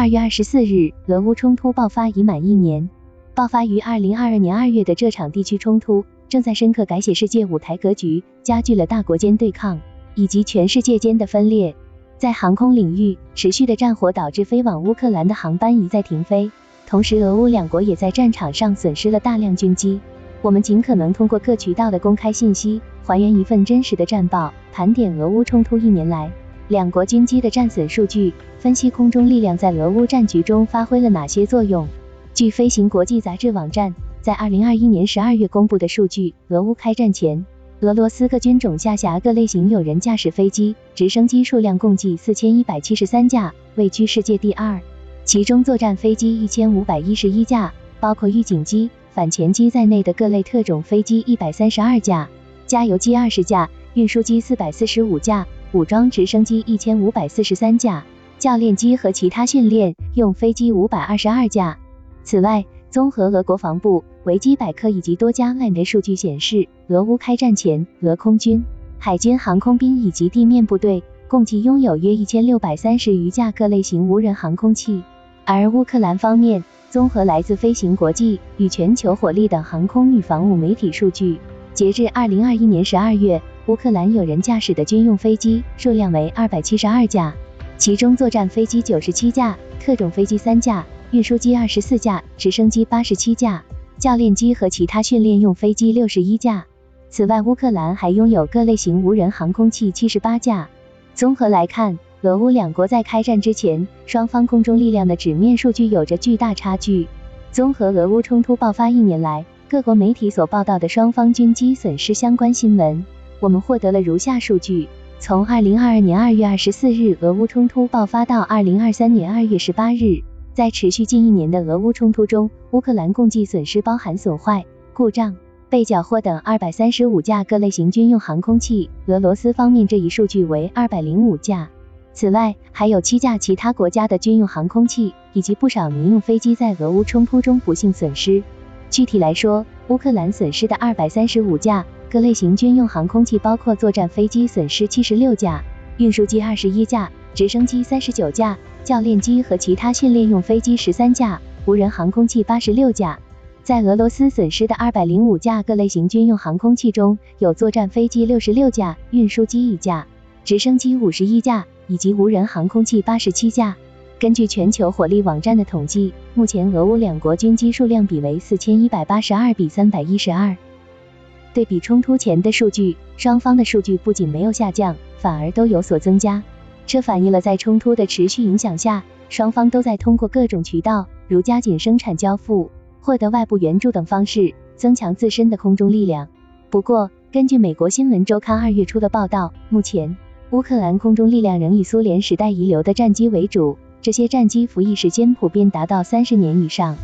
二月二十四日，俄乌冲突爆发已满一年。爆发于二零二二年二月的这场地区冲突，正在深刻改写世界舞台格局，加剧了大国间对抗以及全世界间的分裂。在航空领域，持续的战火导致飞往乌克兰的航班一再停飞，同时俄乌两国也在战场上损失了大量军机。我们尽可能通过各渠道的公开信息，还原一份真实的战报，盘点俄乌冲突一年来两国军机的战损数据，分析空中力量在俄乌战局中发挥了哪些作用。据飞行国际杂志网站在二零二一年十二月公布的数据，俄乌开战前。俄罗斯各军种下辖各类型有人驾驶飞机、直升机数量共计四千一百七十三架，位居世界第二。其中作战飞机一千五百一十一架，包括预警机、反潜机在内的各类特种飞机一百三十二架，加油机二十架，运输机四百四十五架，武装直升机一千五百四十三架，教练机和其他训练用飞机五百二十二架。此外，综合俄国防部、维基百科以及多家外媒数据显示，俄乌开战前，俄空军、海军航空兵以及地面部队共计拥有约一千六百三十余架各类型无人航空器。而乌克兰方面，综合来自飞行国际与全球火力等航空与防务媒体数据，截至二零二一年十二月，乌克兰有人驾驶的军用飞机数量为二百七十二架，其中作战飞机九十七架，特种飞机三架。运输机二十四架，直升机八十七架，教练机和其他训练用飞机六十一架。此外，乌克兰还拥有各类型无人航空器七十八架。综合来看，俄乌两国在开战之前，双方空中力量的纸面数据有着巨大差距。综合俄乌冲突爆发一年来各国媒体所报道的双方军机损失相关新闻，我们获得了如下数据：从二零二二年二月二十四日俄乌冲突爆发到二零二三年二月十八日。在持续近一年的俄乌冲突中，乌克兰共计损失包含损坏、故障、被缴获等二百三十五架各类型军用航空器，俄罗斯方面这一数据为二百零五架。此外，还有七架其他国家的军用航空器以及不少民用飞机在俄乌冲突中不幸损失。具体来说，乌克兰损失的二百三十五架各类型军用航空器包括作战飞机损失七十六架，运输机二十一架，直升机三十九架。教练机和其他训练用飞机十三架，无人航空器八十六架。在俄罗斯损失的二百零五架各类型军用航空器中，有作战飞机六十六架，运输机一架，直升机五十一架，以及无人航空器八十七架。根据全球火力网站的统计，目前俄乌两国军机数量比为四千一百八十二比三百一十二。对比冲突前的数据，双方的数据不仅没有下降，反而都有所增加。这反映了在冲突的持续影响下，双方都在通过各种渠道，如加紧生产交付、获得外部援助等方式，增强自身的空中力量。不过，根据美国新闻周刊二月初的报道，目前乌克兰空中力量仍以苏联时代遗留的战机为主，这些战机服役时间普遍达到三十年以上。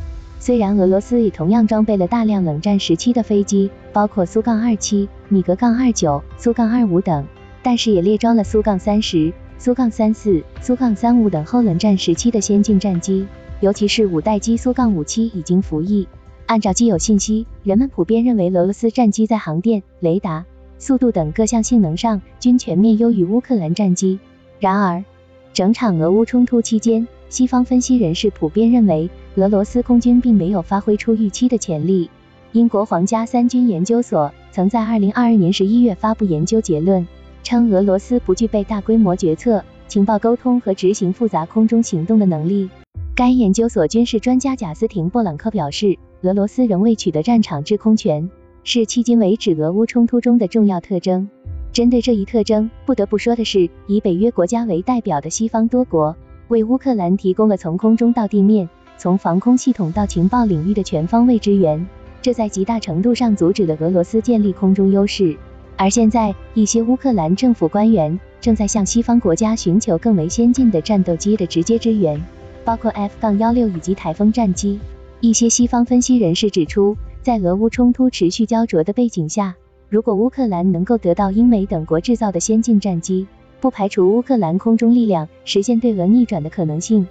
虽然俄罗斯也同样装备了大量冷战时期的飞机，包括苏杠二七、米格杠二九、苏杠二五等，但是也列装了苏杠三十。苏杠三四、苏杠三五等后冷战时期的先进战机，尤其是五代机苏杠五七已经服役。按照既有信息，人们普遍认为俄罗斯战机在航电、雷达、速度等各项性能上均全面优于乌克兰战机。然而，整场俄乌冲突期间，西方分析人士普遍认为，俄罗斯空军并没有发挥出预期的潜力。英国皇家三军研究所曾在二零二二年十一月发布研究结论。称俄罗斯不具备大规模决策、情报沟通和执行复杂空中行动的能力。该研究所军事专家贾斯廷·布朗克表示，俄罗斯仍未取得战场制空权，是迄今为止俄乌冲突中的重要特征。针对这一特征，不得不说的是，以北约国家为代表的西方多国为乌克兰提供了从空中到地面、从防空系统到情报领域的全方位支援，这在极大程度上阻止了俄罗斯建立空中优势。而现在，一些乌克兰政府官员正在向西方国家寻求更为先进的战斗机的直接支援，包括 F- 杠幺六以及台风战机。一些西方分析人士指出，在俄乌冲突持续焦灼的背景下，如果乌克兰能够得到英美等国制造的先进战机，不排除乌克兰空中力量实现对俄逆转的可能性。